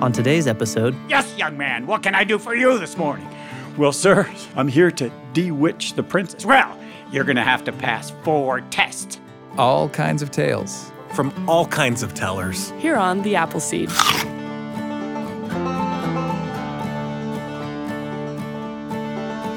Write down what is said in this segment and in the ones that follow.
On today's episode, Yes, young man, what can I do for you this morning? Well, sir, I'm here to bewitch the princess. Well, you're gonna have to pass four tests. all kinds of tales. from all kinds of tellers. here on the Appleseed.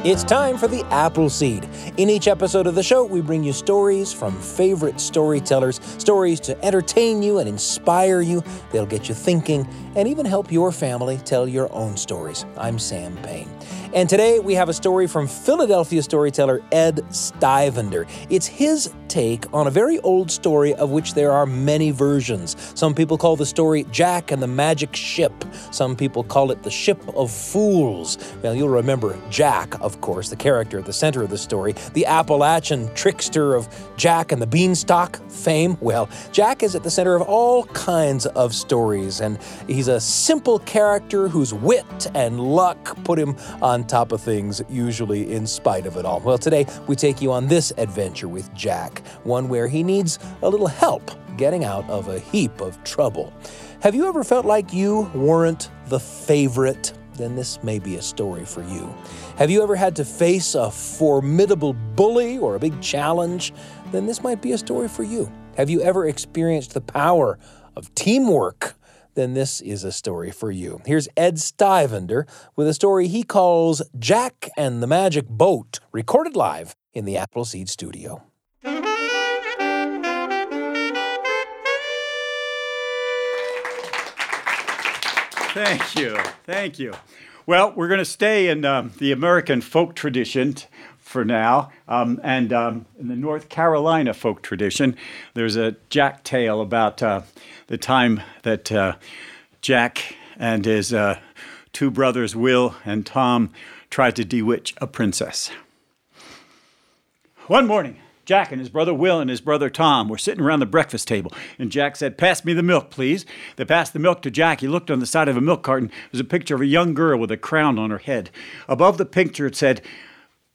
It's time for the Appleseed. In each episode of the show, we bring you stories from favorite storytellers, stories to entertain you and inspire you. They'll get you thinking and even help your family tell your own stories. I'm Sam Payne. And today we have a story from Philadelphia storyteller Ed Stivender. It's his take on a very old story of which there are many versions. Some people call the story Jack and the Magic Ship. Some people call it the Ship of Fools. Well, you'll remember Jack, of course, the character at the center of the story, the Appalachian trickster of Jack and the Beanstalk fame. Well, Jack is at the center of all kinds of stories, and he's a simple character whose wit and luck put him on top of things, usually in spite of it all. Well, today we take you on this adventure with Jack, one where he needs a little help getting out of a heap of trouble. Have you ever felt like you weren't the favorite? Then this may be a story for you. Have you ever had to face a formidable bully or a big challenge? Then this might be a story for you. Have you ever experienced the power of teamwork? Then this is a story for you. Here's Ed Stivender with a story he calls Jack and the Magic Boat, recorded live in the Appleseed studio. Thank you. Thank you. Well, we're going to stay in um, the American folk tradition for now. Um, and um, in the North Carolina folk tradition, there's a Jack tale about uh, the time that uh, Jack and his uh, two brothers, Will and Tom, tried to bewitch a princess. One morning, Jack and his brother Will and his brother Tom were sitting around the breakfast table, and Jack said, Pass me the milk, please. They passed the milk to Jack. He looked on the side of a milk carton. There was a picture of a young girl with a crown on her head. Above the picture, it said,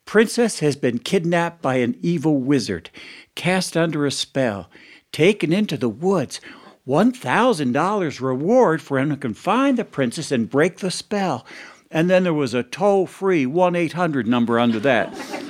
Princess has been kidnapped by an evil wizard, cast under a spell, taken into the woods. $1,000 reward for anyone who can find the princess and break the spell. And then there was a toll free 1 800 number under that.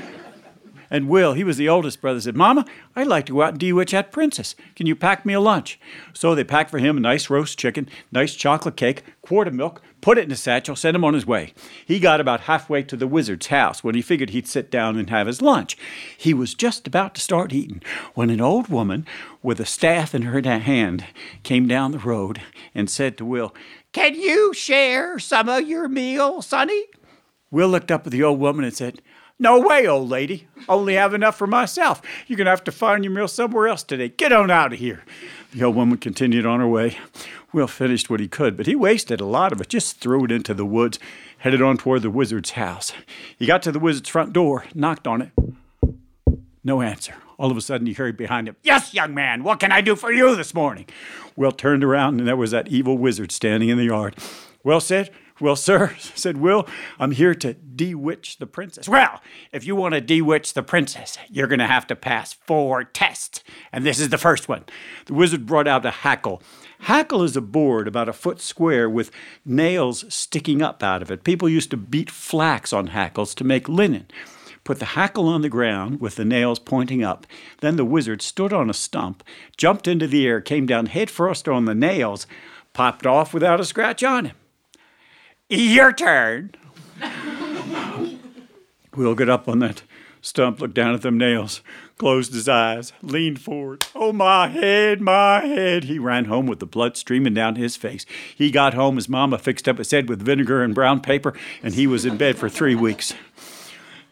And Will, he was the oldest brother, said, Mama, I'd like to go out and bewitch that princess. Can you pack me a lunch? So they packed for him a nice roast chicken, nice chocolate cake, quart of milk, put it in a satchel, sent him on his way. He got about halfway to the wizard's house when he figured he'd sit down and have his lunch. He was just about to start eating when an old woman with a staff in her hand came down the road and said to Will, Can you share some of your meal, sonny? Will looked up at the old woman and said, No way, old lady. Only have enough for myself. You're going to have to find your meal somewhere else today. Get on out of here. The old woman continued on her way. Will finished what he could, but he wasted a lot of it. Just threw it into the woods, headed on toward the wizard's house. He got to the wizard's front door, knocked on it. No answer. All of a sudden, he heard behind him, Yes, young man, what can I do for you this morning? Will turned around, and there was that evil wizard standing in the yard. Well said. Well, sir, said Will, I'm here to bewitch the princess. Well, if you want to bewitch the princess, you're going to have to pass four tests. And this is the first one. The wizard brought out a hackle. Hackle is a board about a foot square with nails sticking up out of it. People used to beat flax on hackles to make linen. Put the hackle on the ground with the nails pointing up. Then the wizard stood on a stump, jumped into the air, came down headfirst on the nails, popped off without a scratch on him. Your turn. Will got up on that stump, looked down at them nails, closed his eyes, leaned forward. Oh, my head, my head. He ran home with the blood streaming down his face. He got home, his mama fixed up his head with vinegar and brown paper, and he was in bed for three weeks.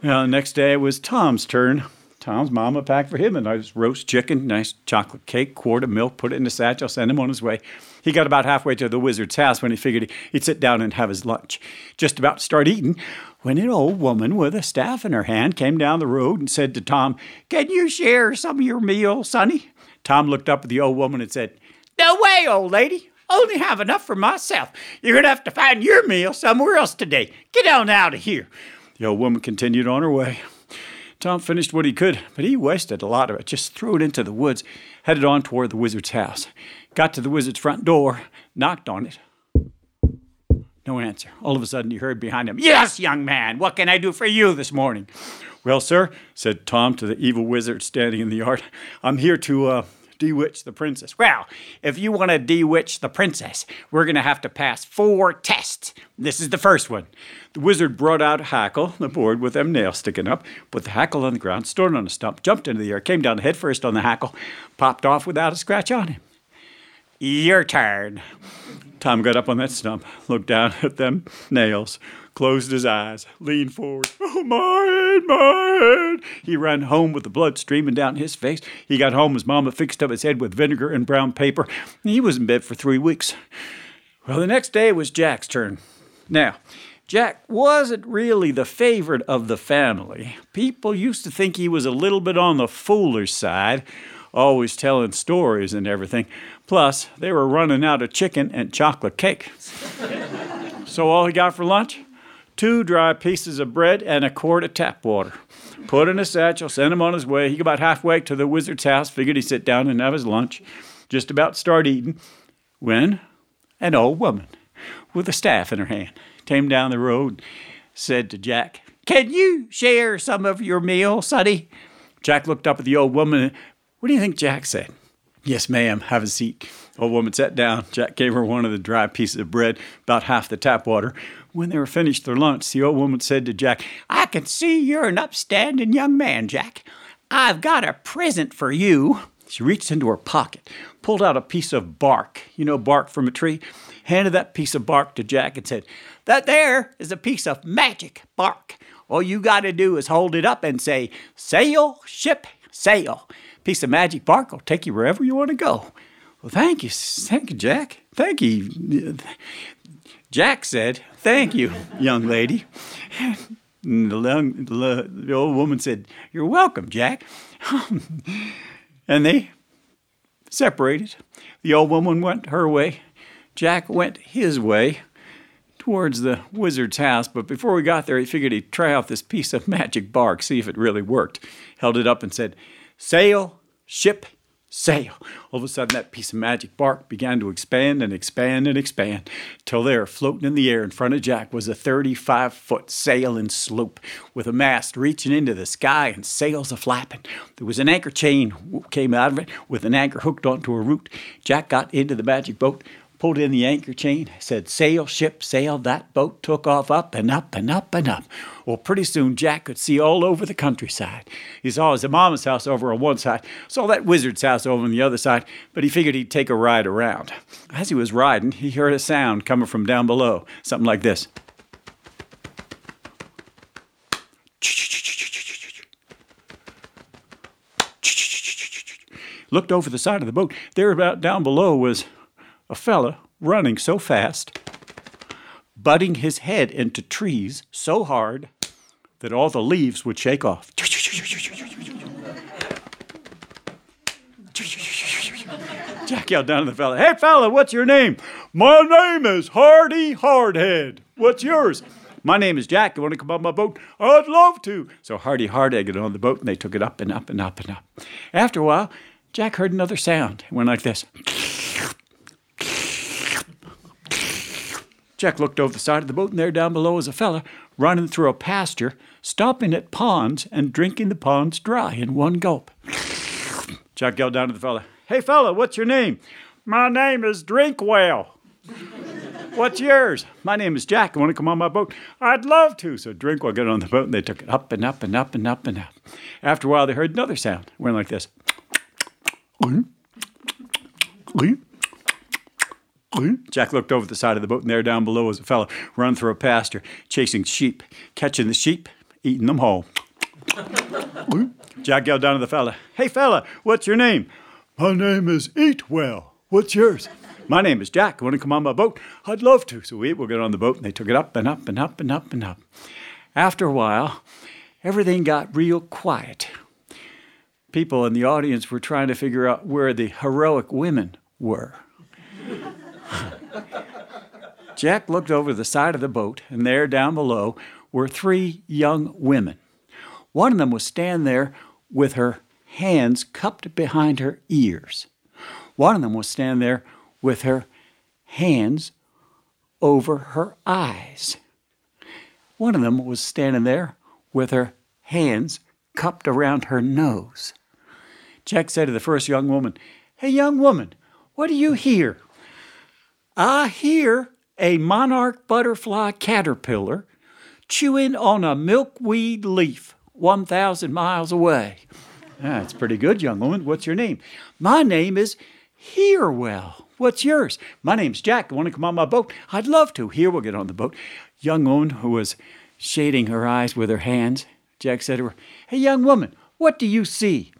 Well, the next day it was Tom's turn. Tom's mama packed for him a nice roast chicken, nice chocolate cake, quart of milk, put it in the satchel, sent him on his way. He got about halfway to the wizard's house when he figured he'd sit down and have his lunch. Just about to start eating when an old woman with a staff in her hand came down the road and said to Tom, Can you share some of your meal, sonny? Tom looked up at the old woman and said, No way, old lady. Only have enough for myself. You're going to have to find your meal somewhere else today. Get on out of here. The old woman continued on her way. Tom finished what he could, but he wasted a lot of it. Just threw it into the woods, headed on toward the wizard's house. Got to the wizard's front door, knocked on it. No answer. All of a sudden, he heard behind him, Yes, young man, what can I do for you this morning? Well, sir, said Tom to the evil wizard standing in the yard, I'm here to uh, bewitch the princess. Well, if you want to bewitch the princess, we're going to have to pass four tests. This is the first one. The wizard brought out hackle, the board with them nails sticking up, put the hackle on the ground, stood on a stump, jumped into the air, came down head first on the hackle, popped off without a scratch on him. Your turn. Tom got up on that stump, looked down at them nails, closed his eyes, leaned forward. Oh, my head, my head. He ran home with the blood streaming down his face. He got home, his mama fixed up his head with vinegar and brown paper. He was in bed for three weeks. Well, the next day was Jack's turn. Now, Jack wasn't really the favorite of the family. People used to think he was a little bit on the foolish side, always telling stories and everything. Plus, they were running out of chicken and chocolate cake. so, all he got for lunch? Two dry pieces of bread and a quart of tap water. Put in a satchel, sent him on his way. He got about halfway to the wizard's house, figured he'd sit down and have his lunch. Just about start eating when an old woman with a staff in her hand came down the road, said to Jack, Can you share some of your meal, sonny? Jack looked up at the old woman. What do you think Jack said? Yes, ma'am. Have a seat. Old woman sat down. Jack gave her one of the dry pieces of bread, about half the tap water. When they were finished their lunch, the old woman said to Jack, I can see you're an upstanding young man, Jack. I've got a present for you. She reached into her pocket, pulled out a piece of bark, you know, bark from a tree, handed that piece of bark to Jack and said, That there is a piece of magic bark. All you got to do is hold it up and say, Sail, ship, sail piece of magic bark will take you wherever you want to go. Well, thank you. Thank you, Jack. Thank you. Jack said, Thank you, young lady. And the, young, the old woman said, You're welcome, Jack. and they separated. The old woman went her way. Jack went his way towards the wizard's house, but before we got there, he figured he'd try out this piece of magic bark, see if it really worked. Held it up and said, Sail, ship, sail. All of a sudden, that piece of magic bark began to expand and expand and expand till there, floating in the air in front of Jack, was a 35 foot sailing sloop with a mast reaching into the sky and sails a flapping. There was an anchor chain came out of it with an anchor hooked onto a root. Jack got into the magic boat, pulled in the anchor chain, said, Sail, ship, sail. That boat took off up and up and up and up. Well, pretty soon Jack could see all over the countryside. He saw his mama's house over on one side, saw that wizard's house over on the other side, but he figured he'd take a ride around. As he was riding, he heard a sound coming from down below, something like this. Looked over the side of the boat. There, about down below, was a fella running so fast, butting his head into trees so hard that all the leaves would shake off. Jack yelled down to the fella, Hey, fella, what's your name? My name is Hardy Hardhead. What's yours? My name is Jack. You want to come on my boat? I'd love to. So Hardy Hardhead got on the boat and they took it up and up and up and up. After a while, Jack heard another sound. It went like this. Jack looked over the side of the boat, and there down below was a fella running through a pasture, stopping at ponds and drinking the ponds dry in one gulp. Jack yelled down to the fella, Hey, fella, what's your name? My name is Drinkwell. What's yours? My name is Jack. I want to come on my boat? I'd love to. So Drinkwell got on the boat and they took it up and up and up and up and up. After a while, they heard another sound. It went like this. Jack looked over the side of the boat, and there down below was a fellow running through a pasture, chasing sheep, catching the sheep, eating them whole. Jack yelled down to the fella, Hey, fella, what's your name? My name is Eatwell. What's yours? My name is Jack. Want to come on my boat? I'd love to. So we will get on the boat, and they took it up and up and up and up and up. After a while, everything got real quiet. People in the audience were trying to figure out where the heroic women were. Jack looked over the side of the boat, and there down below were three young women. One of them was standing there with her hands cupped behind her ears. One of them was standing there with her hands over her eyes. One of them was standing there with her hands cupped around her nose. Jack said to the first young woman, Hey, young woman, what do you hear? I hear a monarch butterfly caterpillar chewing on a milkweed leaf 1,000 miles away. Ah, That's pretty good, young woman. What's your name? My name is Hearwell. What's yours? My name's Jack. Want to come on my boat? I'd love to. Hearwell get on the boat. Young woman who was shading her eyes with her hands, Jack said to her, Hey, young woman, what do you see?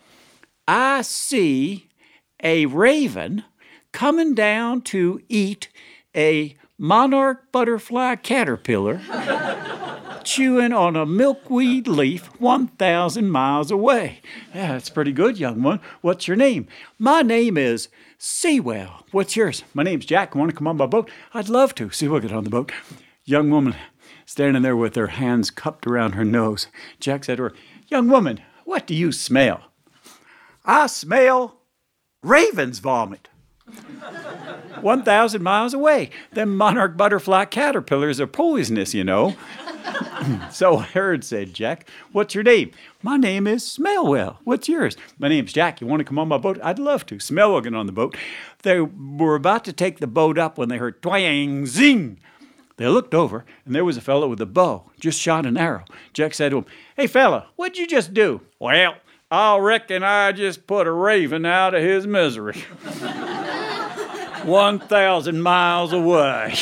I see a raven coming down to eat a monarch butterfly caterpillar chewing on a milkweed leaf 1,000 miles away. Yeah, that's pretty good, young one. What's your name? My name is Seawell. What's yours? My name's Jack. Want to come on my boat? I'd love to. Seawell get on the boat. Young woman standing there with her hands cupped around her nose. Jack said to her, Young woman, what do you smell? I smell raven's vomit. 1,000 miles away. Them monarch butterfly caterpillars are poisonous, you know. so I heard, said Jack. What's your name? My name is Smellwell. What's yours? My name's Jack. You want to come on my boat? I'd love to. Smellwell got on the boat. They were about to take the boat up when they heard twang, zing. They looked over, and there was a fellow with a bow, just shot an arrow. Jack said to him, Hey, fella, what'd you just do? Well, I reckon I just put a raven out of his misery. 1,000 miles away.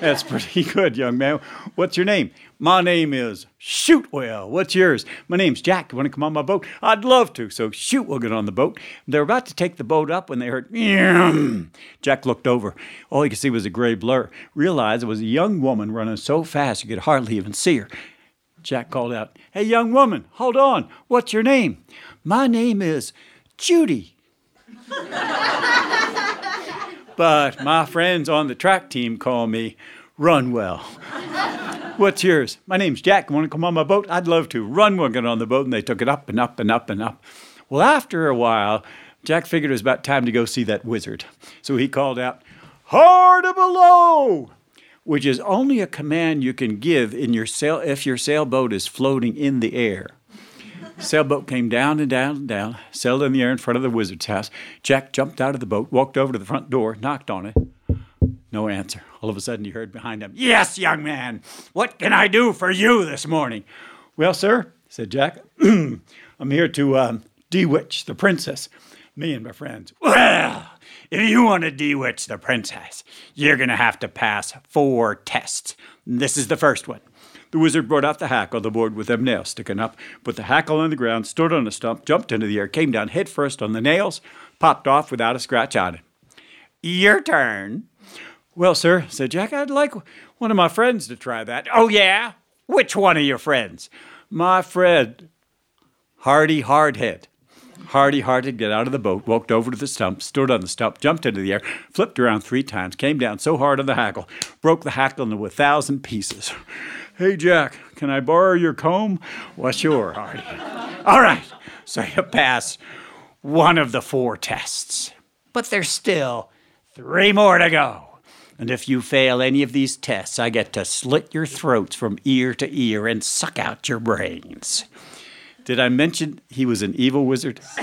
That's pretty good, young man. What's your name? My name is Shootwell. What's yours? My name's Jack. You want to come on my boat? I'd love to. So Shootwell get on the boat. They're about to take the boat up when they heard, Yum. Jack looked over. All he could see was a gray blur. Realized it was a young woman running so fast you could hardly even see her. Jack called out, Hey, young woman, hold on. What's your name? My name is Judy. But my friends on the track team call me Runwell. What's yours? My name's Jack. Want to come on my boat? I'd love to. Runwell got on the boat and they took it up and up and up and up. Well, after a while, Jack figured it was about time to go see that wizard. So he called out, Hard below! Which is only a command you can give in your sail if your sailboat is floating in the air. Sailboat came down and down and down, sailed in the air in front of the wizard's house. Jack jumped out of the boat, walked over to the front door, knocked on it. No answer. All of a sudden, he heard behind him, Yes, young man, what can I do for you this morning? Well, sir, said Jack, I'm here to um, the princess, me and my friends. Well, if you want to bewitch the princess, you're going to have to pass four tests. This is the first one. The wizard brought out the hackle, the board with them nails sticking up, put the hackle on the ground, stood on a stump, jumped into the air, came down head first on the nails, popped off without a scratch on it. Your turn. Well, sir, said Jack, I'd like one of my friends to try that. Oh, yeah? Which one of your friends? My friend, Hardy Hardhead. Hardy Hardhead got out of the boat, walked over to the stump, stood on the stump, jumped into the air, flipped around three times, came down so hard on the hackle, broke the hackle into a thousand pieces. Hey, Jack, can I borrow your comb? Well, sure, Hardy. All right, so you pass one of the four tests. But there's still three more to go. And if you fail any of these tests, I get to slit your throats from ear to ear and suck out your brains. Did I mention he was an evil wizard?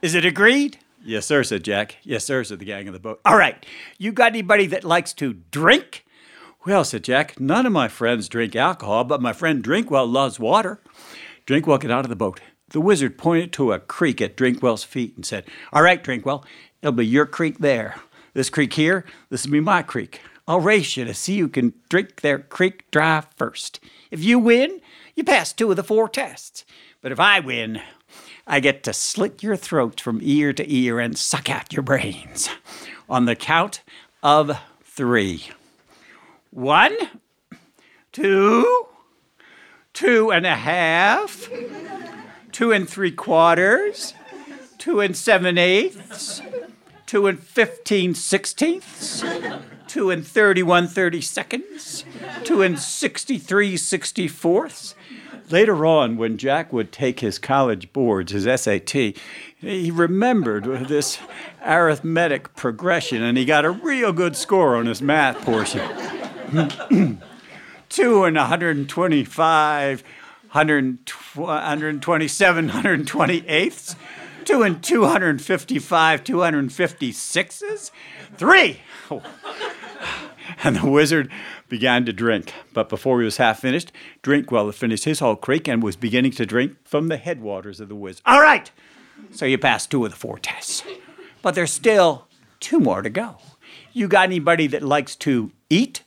Is it agreed? Yes, sir, said Jack. Yes, sir, said the gang of the boat. All right. You got anybody that likes to drink? Well, said Jack, none of my friends drink alcohol, but my friend Drinkwell loves water. Drinkwell get out of the boat. The wizard pointed to a creek at Drinkwell's feet and said, All right, Drinkwell, it'll be your creek there. This creek here, this will be my creek. I'll race you to see who can drink their creek dry first. If you win, you pass two of the four tests. But if I win, I get to slit your throat from ear to ear and suck out your brains. On the count of three. One, two, two and a half, two and three quarters, two and seven eighths, two and fifteen sixteenths, two and thirty-one thirty seconds, two and sixty-three sixty-fourths. Later on, when Jack would take his college boards, his SAT, he remembered this arithmetic progression and he got a real good score on his math portion. Two and 125, 127, 128ths, two and 255, 256s, three. And the wizard began to drink. But before he was half finished, Drinkwell had finished his whole creek and was beginning to drink from the headwaters of the wizard. All right! So you passed two of the four tests. But there's still two more to go. You got anybody that likes to eat?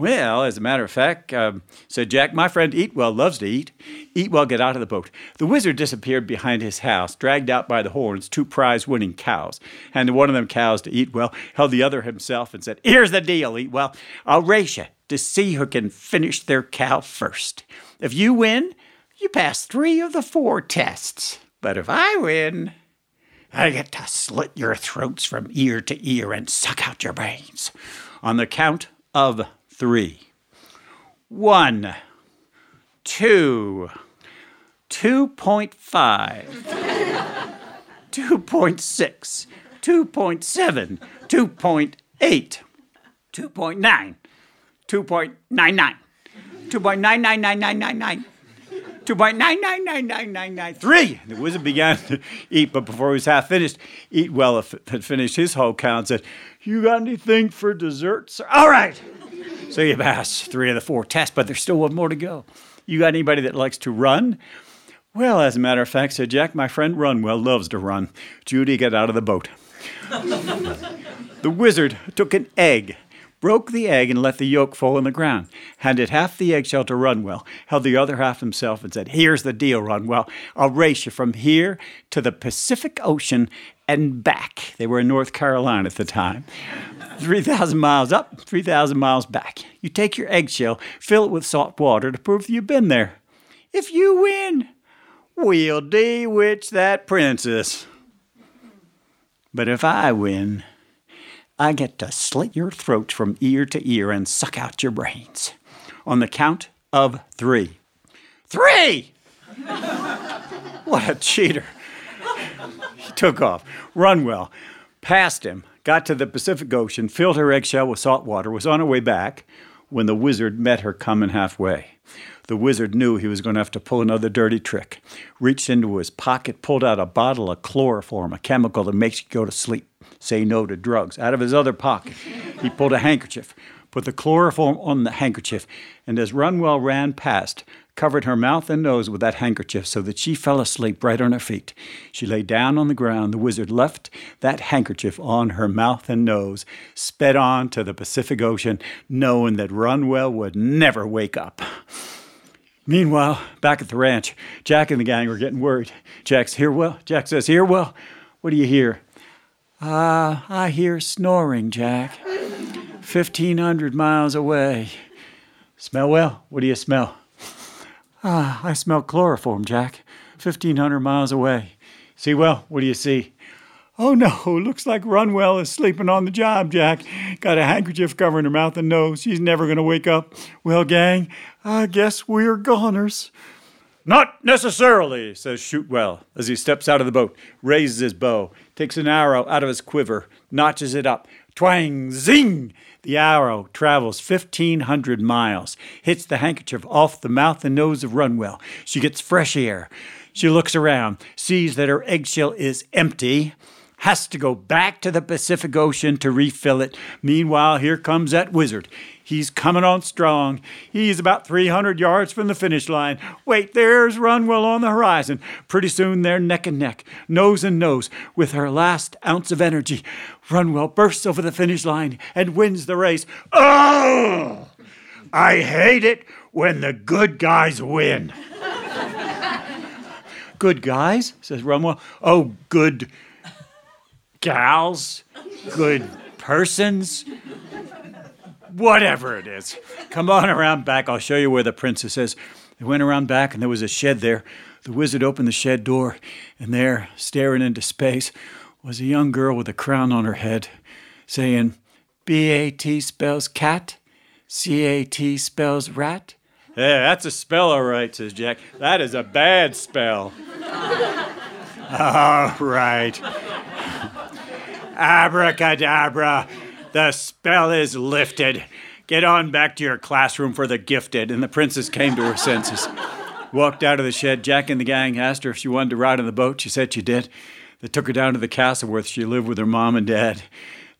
Well, as a matter of fact, um, said Jack, my friend Eatwell loves to eat. Eatwell, get out of the boat. The wizard disappeared behind his house, dragged out by the horns two prize winning cows. Handed one of them cows to Eatwell, held the other himself, and said, Here's the deal, Eatwell. I'll race you to see who can finish their cow first. If you win, you pass three of the four tests. But if I win, I get to slit your throats from ear to ear and suck out your brains. On the count of three. One, two, 2.5, 2.6, 2.7, 2.8, 2.9, 2.99, 2.999999. 2.99999993. The wizard began to eat, but before he was half finished, Eatwell had finished his whole count said, You got anything for dessert, sir? All right. So you passed three of the four tests, but there's still one more to go. You got anybody that likes to run? Well, as a matter of fact, said Jack, my friend Runwell loves to run. Judy, get out of the boat. the wizard took an egg broke the egg and let the yolk fall on the ground, handed half the eggshell to Runwell, held the other half himself, and said, Here's the deal, Runwell. I'll race you from here to the Pacific Ocean and back. They were in North Carolina at the time. 3,000 miles up, 3,000 miles back. You take your eggshell, fill it with salt water to prove that you've been there. If you win, we'll bewitch that princess. But if I win, I get to slit your throat from ear to ear and suck out your brains. On the count of three. Three! what a cheater. Took off. Runwell passed him, got to the Pacific Ocean, filled her eggshell with salt water, was on her way back when the wizard met her coming halfway. The wizard knew he was going to have to pull another dirty trick. Reached into his pocket, pulled out a bottle of chloroform, a chemical that makes you go to sleep say no to drugs. Out of his other pocket, he pulled a handkerchief, put the chloroform on the handkerchief, and as Runwell ran past, covered her mouth and nose with that handkerchief so that she fell asleep right on her feet. She lay down on the ground. The wizard left that handkerchief on her mouth and nose, sped on to the Pacific Ocean, knowing that Runwell would never wake up. Meanwhile, back at the ranch, Jack and the gang were getting worried. Jack's here, well. Jack says, Here, well. What do you hear? Ah, I hear snoring, Jack. 1,500 miles away. Smell well? What do you smell? Ah, I smell chloroform, Jack. 1,500 miles away. See well? What do you see? Oh no, looks like Runwell is sleeping on the job, Jack. Got a handkerchief covering her mouth and nose. She's never going to wake up. Well, gang, I guess we're goners. Not necessarily, says Shootwell as he steps out of the boat, raises his bow, takes an arrow out of his quiver, notches it up. Twang, zing! The arrow travels 1,500 miles, hits the handkerchief off the mouth and nose of Runwell. She gets fresh air. She looks around, sees that her eggshell is empty, has to go back to the Pacific Ocean to refill it. Meanwhile, here comes that wizard. He's coming on strong. He's about 300 yards from the finish line. Wait, there's Runwell on the horizon. Pretty soon they're neck and neck, nose and nose. With her last ounce of energy, Runwell bursts over the finish line and wins the race. Oh! I hate it when the good guys win. good guys? says Runwell. Oh, good gals? Good persons? whatever it is. Come on around back. I'll show you where the princess is. They went around back, and there was a shed there. The wizard opened the shed door, and there, staring into space, was a young girl with a crown on her head, saying, B A T spells cat, C A T spells rat, Yeah, that's a spell, all right, says Jack. That is a bad spell. all right. Abracadabra, the spell is lifted. Get on back to your classroom for the gifted. And the princess came to her senses. Walked out of the shed. Jack and the gang asked her if she wanted to ride on the boat. She said she did. They took her down to the castle where she lived with her mom and dad.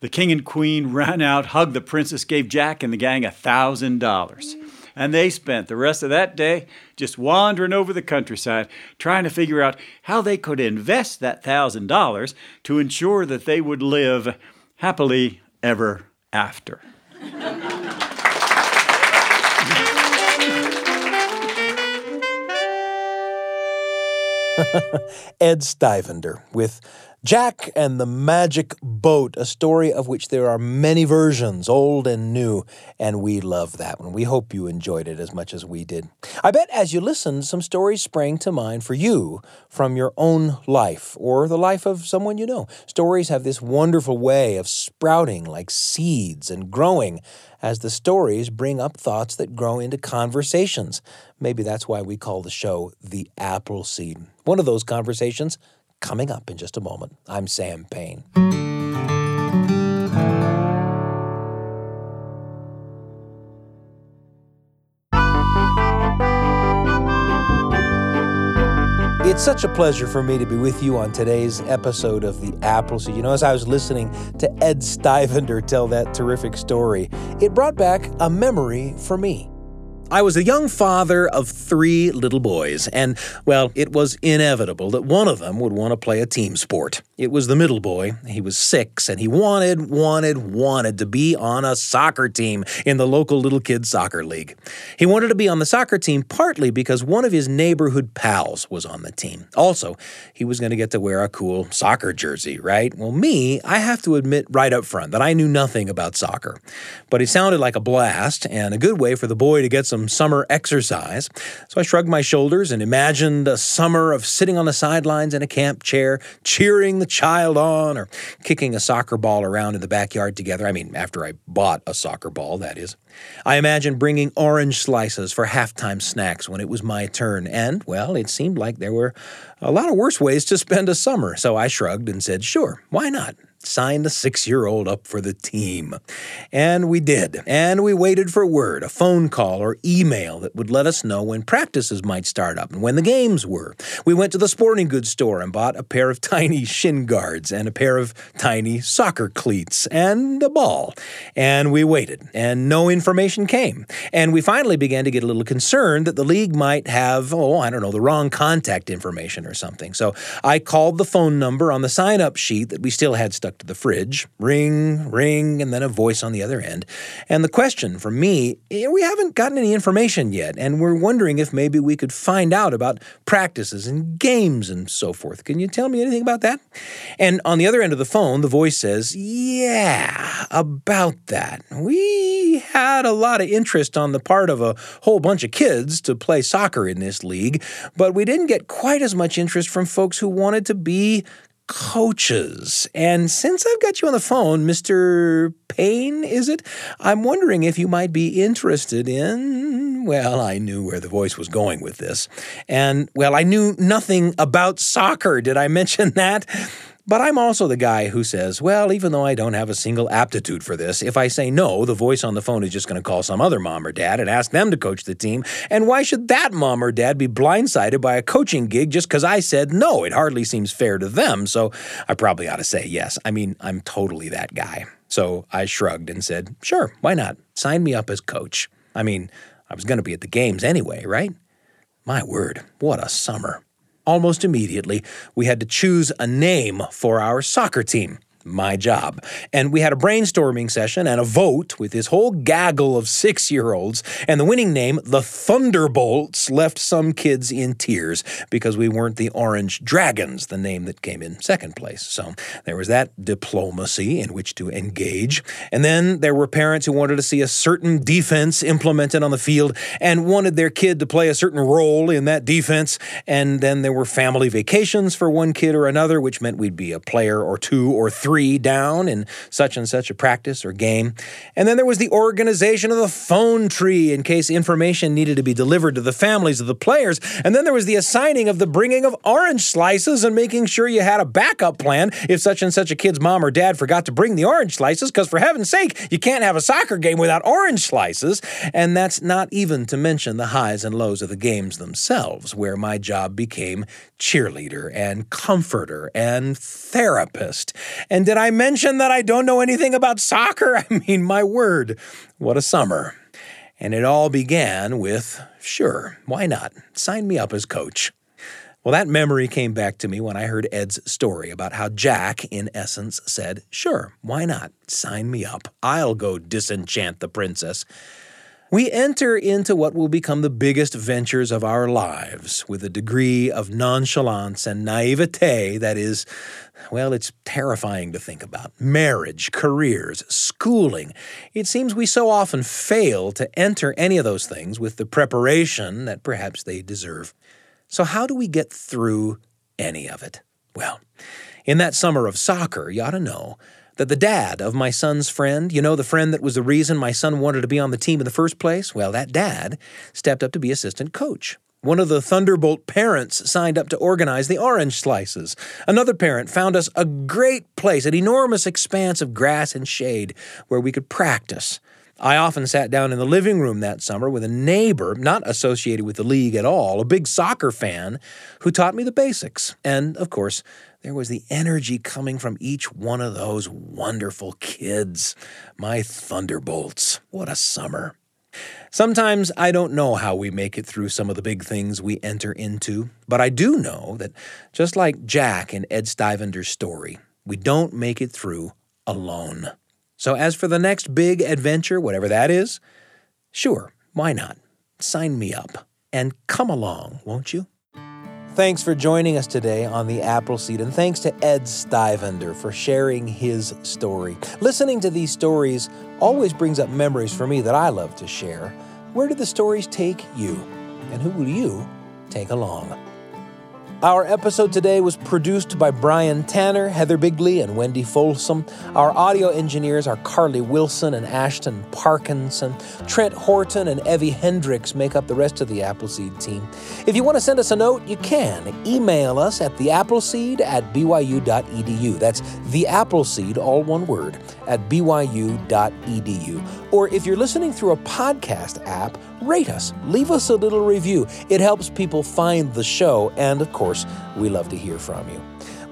The king and queen ran out, hugged the princess, gave Jack and the gang a thousand dollars. And they spent the rest of that day just wandering over the countryside, trying to figure out how they could invest that thousand dollars to ensure that they would live happily ever after. Ed Stivender with Jack and the Magic Boat, a story of which there are many versions, old and new, and we love that one. We hope you enjoyed it as much as we did. I bet as you listened, some stories sprang to mind for you from your own life or the life of someone you know. Stories have this wonderful way of sprouting like seeds and growing as the stories bring up thoughts that grow into conversations. Maybe that's why we call the show The Apple Seed. One of those conversations coming up in just a moment. I'm Sam Payne. It's such a pleasure for me to be with you on today's episode of The Appleseed. You know, as I was listening to Ed Stivender tell that terrific story, it brought back a memory for me. I was a young father of three little boys, and, well, it was inevitable that one of them would want to play a team sport. It was the middle boy. He was six, and he wanted, wanted, wanted to be on a soccer team in the local little kids' soccer league. He wanted to be on the soccer team partly because one of his neighborhood pals was on the team. Also, he was going to get to wear a cool soccer jersey, right? Well, me, I have to admit right up front that I knew nothing about soccer. But it sounded like a blast and a good way for the boy to get some some summer exercise. So I shrugged my shoulders and imagined a summer of sitting on the sidelines in a camp chair, cheering the child on, or kicking a soccer ball around in the backyard together. I mean, after I bought a soccer ball, that is. I imagined bringing orange slices for halftime snacks when it was my turn, and, well, it seemed like there were a lot of worse ways to spend a summer, so I shrugged and said, sure, why not? Sign the six year old up for the team. And we did. And we waited for word, a phone call or email that would let us know when practices might start up and when the games were. We went to the sporting goods store and bought a pair of tiny shin guards and a pair of tiny soccer cleats and a ball. And we waited, and no information came. And we finally began to get a little concerned that the league might have, oh, I don't know, the wrong contact information or something. So I called the phone number on the sign up sheet that we still had stuck stuck to the fridge. Ring, ring, and then a voice on the other end. And the question from me eh, we haven't gotten any information yet, and we're wondering if maybe we could find out about practices and games and so forth. Can you tell me anything about that? And on the other end of the phone, the voice says, Yeah, about that. We had a lot of interest on the part of a whole bunch of kids to play soccer in this league, but we didn't get quite as much interest from folks who wanted to be coaches. And since I've got you on the phone, Mr. Payne, is it? I'm wondering if you might be interested in. Well, I knew where the voice was going with this. And, well, I knew nothing about soccer. Did I mention that? But I'm also the guy who says, well, even though I don't have a single aptitude for this, if I say no, the voice on the phone is just going to call some other mom or dad and ask them to coach the team. And why should that mom or dad be blindsided by a coaching gig just because I said no? It hardly seems fair to them. So I probably ought to say yes. I mean, I'm totally that guy. So I shrugged and said, sure, why not? Sign me up as coach. I mean, I was going to be at the games anyway, right? My word, what a summer. Almost immediately, we had to choose a name for our soccer team my job. And we had a brainstorming session and a vote with this whole gaggle of six year olds. And the winning name, the Thunderbolts, left some kids in tears because we weren't the Orange Dragons, the name that came in second place. So there was that diplomacy in which to engage. And then there were parents who wanted to see a certain defense implemented on the field and wanted their kid to play a certain role in that defense. And then there were family vacations for one kid or another, which meant we'd be a player or two or three three down in such and such a practice or game. And then there was the organization of the phone tree in case information needed to be delivered to the families of the players. And then there was the assigning of the bringing of orange slices and making sure you had a backup plan if such and such a kid's mom or dad forgot to bring the orange slices, because for heaven's sake, you can't have a soccer game without orange slices. And that's not even to mention the highs and lows of the games themselves, where my job became cheerleader and comforter and therapist. And did I mention that I don't know anything about soccer? I mean, my word, what a summer. And it all began with, sure, why not? Sign me up as coach. Well, that memory came back to me when I heard Ed's story about how Jack, in essence, said, Sure, why not? Sign me up. I'll go disenchant the princess. We enter into what will become the biggest ventures of our lives with a degree of nonchalance and naivete that is, well, it's terrifying to think about. Marriage, careers, schooling. It seems we so often fail to enter any of those things with the preparation that perhaps they deserve. So, how do we get through any of it? Well, in that summer of soccer, you ought to know that the dad of my son's friend, you know, the friend that was the reason my son wanted to be on the team in the first place, well, that dad stepped up to be assistant coach. One of the Thunderbolt parents signed up to organize the orange slices. Another parent found us a great place, an enormous expanse of grass and shade where we could practice. I often sat down in the living room that summer with a neighbor, not associated with the league at all, a big soccer fan, who taught me the basics. And, of course, there was the energy coming from each one of those wonderful kids. My thunderbolts. What a summer. Sometimes I don't know how we make it through some of the big things we enter into, but I do know that just like Jack in Ed Stivender's story, we don't make it through alone. So, as for the next big adventure, whatever that is, sure, why not? Sign me up and come along, won't you? Thanks for joining us today on the Appleseed, and thanks to Ed Stivender for sharing his story. Listening to these stories always brings up memories for me that I love to share. Where do the stories take you? And who will you take along? Our episode today was produced by Brian Tanner, Heather Bigley, and Wendy Folsom. Our audio engineers are Carly Wilson and Ashton Parkinson. Trent Horton and Evie Hendricks make up the rest of the Appleseed team. If you want to send us a note, you can. Email us at theappleseed at byu.edu. That's the Appleseed, all one word, at byu.edu. Or if you're listening through a podcast app, rate us, leave us a little review. It helps people find the show, and of course, we love to hear from you.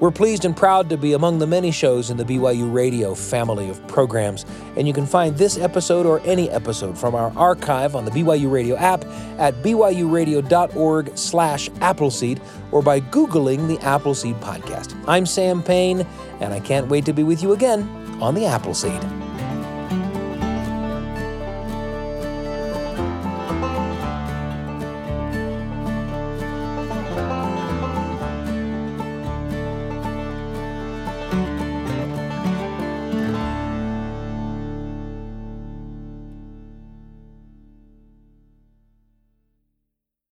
We're pleased and proud to be among the many shows in the BYU Radio family of programs, and you can find this episode or any episode from our archive on the BYU Radio app at byuradio.org slash Appleseed or by Googling the Appleseed Podcast. I'm Sam Payne, and I can't wait to be with you again on the Appleseed.